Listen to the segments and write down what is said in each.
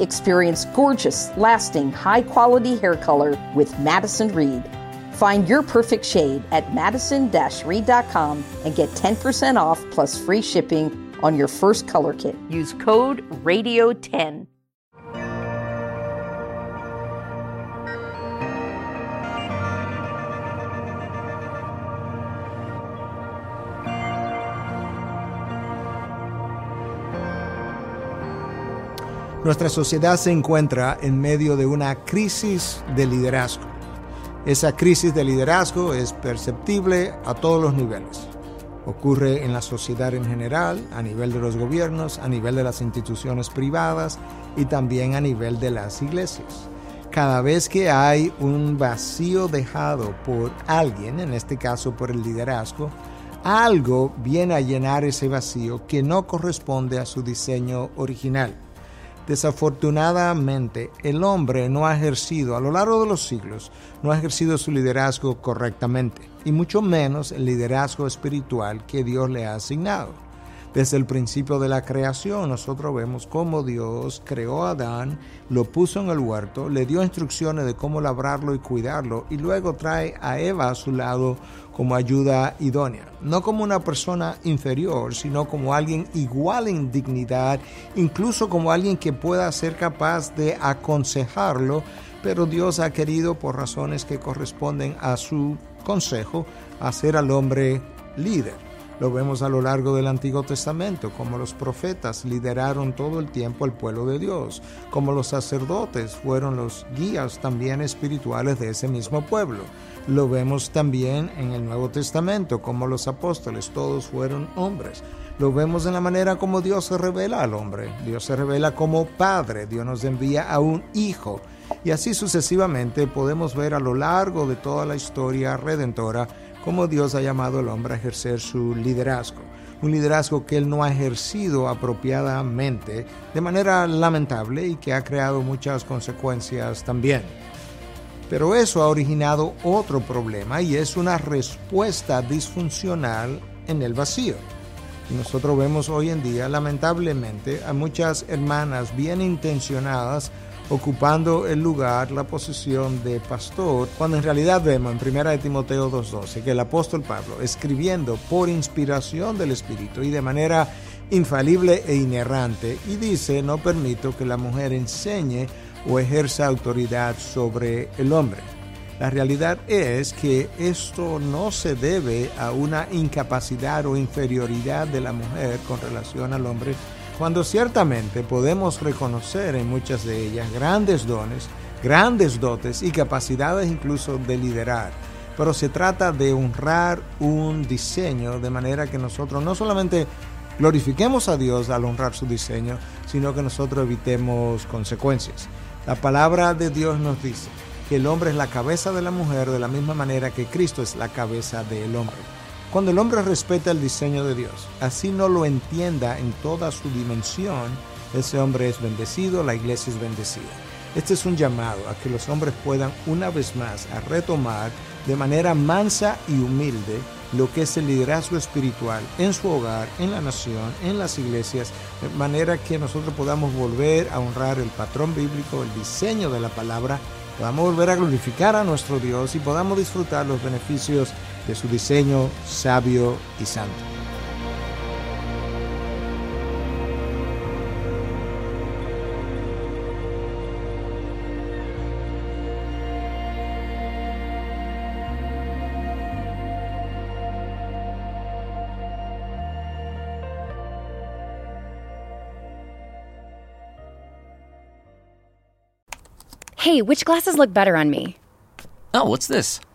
Experience gorgeous, lasting, high quality hair color with Madison Reed. Find your perfect shade at madison reed.com and get 10% off plus free shipping on your first color kit. Use code RADIO10. Nuestra sociedad se encuentra en medio de una crisis de liderazgo. Esa crisis de liderazgo es perceptible a todos los niveles. Ocurre en la sociedad en general, a nivel de los gobiernos, a nivel de las instituciones privadas y también a nivel de las iglesias. Cada vez que hay un vacío dejado por alguien, en este caso por el liderazgo, algo viene a llenar ese vacío que no corresponde a su diseño original. Desafortunadamente, el hombre no ha ejercido a lo largo de los siglos, no ha ejercido su liderazgo correctamente, y mucho menos el liderazgo espiritual que Dios le ha asignado. Desde el principio de la creación nosotros vemos cómo Dios creó a Adán, lo puso en el huerto, le dio instrucciones de cómo labrarlo y cuidarlo y luego trae a Eva a su lado como ayuda idónea. No como una persona inferior, sino como alguien igual en dignidad, incluso como alguien que pueda ser capaz de aconsejarlo, pero Dios ha querido por razones que corresponden a su consejo hacer al hombre líder. Lo vemos a lo largo del Antiguo Testamento, como los profetas lideraron todo el tiempo al pueblo de Dios, como los sacerdotes fueron los guías también espirituales de ese mismo pueblo. Lo vemos también en el Nuevo Testamento, como los apóstoles, todos fueron hombres. Lo vemos en la manera como Dios se revela al hombre. Dios se revela como Padre, Dios nos envía a un Hijo. Y así sucesivamente podemos ver a lo largo de toda la historia redentora cómo Dios ha llamado al hombre a ejercer su liderazgo. Un liderazgo que él no ha ejercido apropiadamente de manera lamentable y que ha creado muchas consecuencias también. Pero eso ha originado otro problema y es una respuesta disfuncional en el vacío. Y nosotros vemos hoy en día, lamentablemente, a muchas hermanas bien intencionadas ocupando el lugar, la posición de pastor, cuando en realidad vemos en 1 de Timoteo 2.12 que el apóstol Pablo, escribiendo por inspiración del Espíritu y de manera infalible e inerrante, y dice, no permito que la mujer enseñe o ejerza autoridad sobre el hombre. La realidad es que esto no se debe a una incapacidad o inferioridad de la mujer con relación al hombre, cuando ciertamente podemos reconocer en muchas de ellas grandes dones, grandes dotes y capacidades incluso de liderar. Pero se trata de honrar un diseño de manera que nosotros no solamente glorifiquemos a Dios al honrar su diseño, sino que nosotros evitemos consecuencias. La palabra de Dios nos dice que el hombre es la cabeza de la mujer de la misma manera que Cristo es la cabeza del hombre. Cuando el hombre respeta el diseño de Dios, así no lo entienda en toda su dimensión, ese hombre es bendecido, la iglesia es bendecida. Este es un llamado a que los hombres puedan una vez más a retomar de manera mansa y humilde lo que es el liderazgo espiritual en su hogar, en la nación, en las iglesias, de manera que nosotros podamos volver a honrar el patrón bíblico, el diseño de la palabra, podamos volver a glorificar a nuestro Dios y podamos disfrutar los beneficios de su diseño sabio y santo. Hey, which glasses look better on me? Oh, what's this?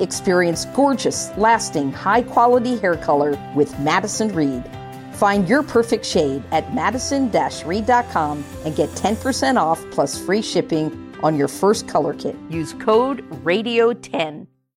Experience gorgeous, lasting, high quality hair color with Madison Reed. Find your perfect shade at madison reed.com and get 10% off plus free shipping on your first color kit. Use code RADIO10.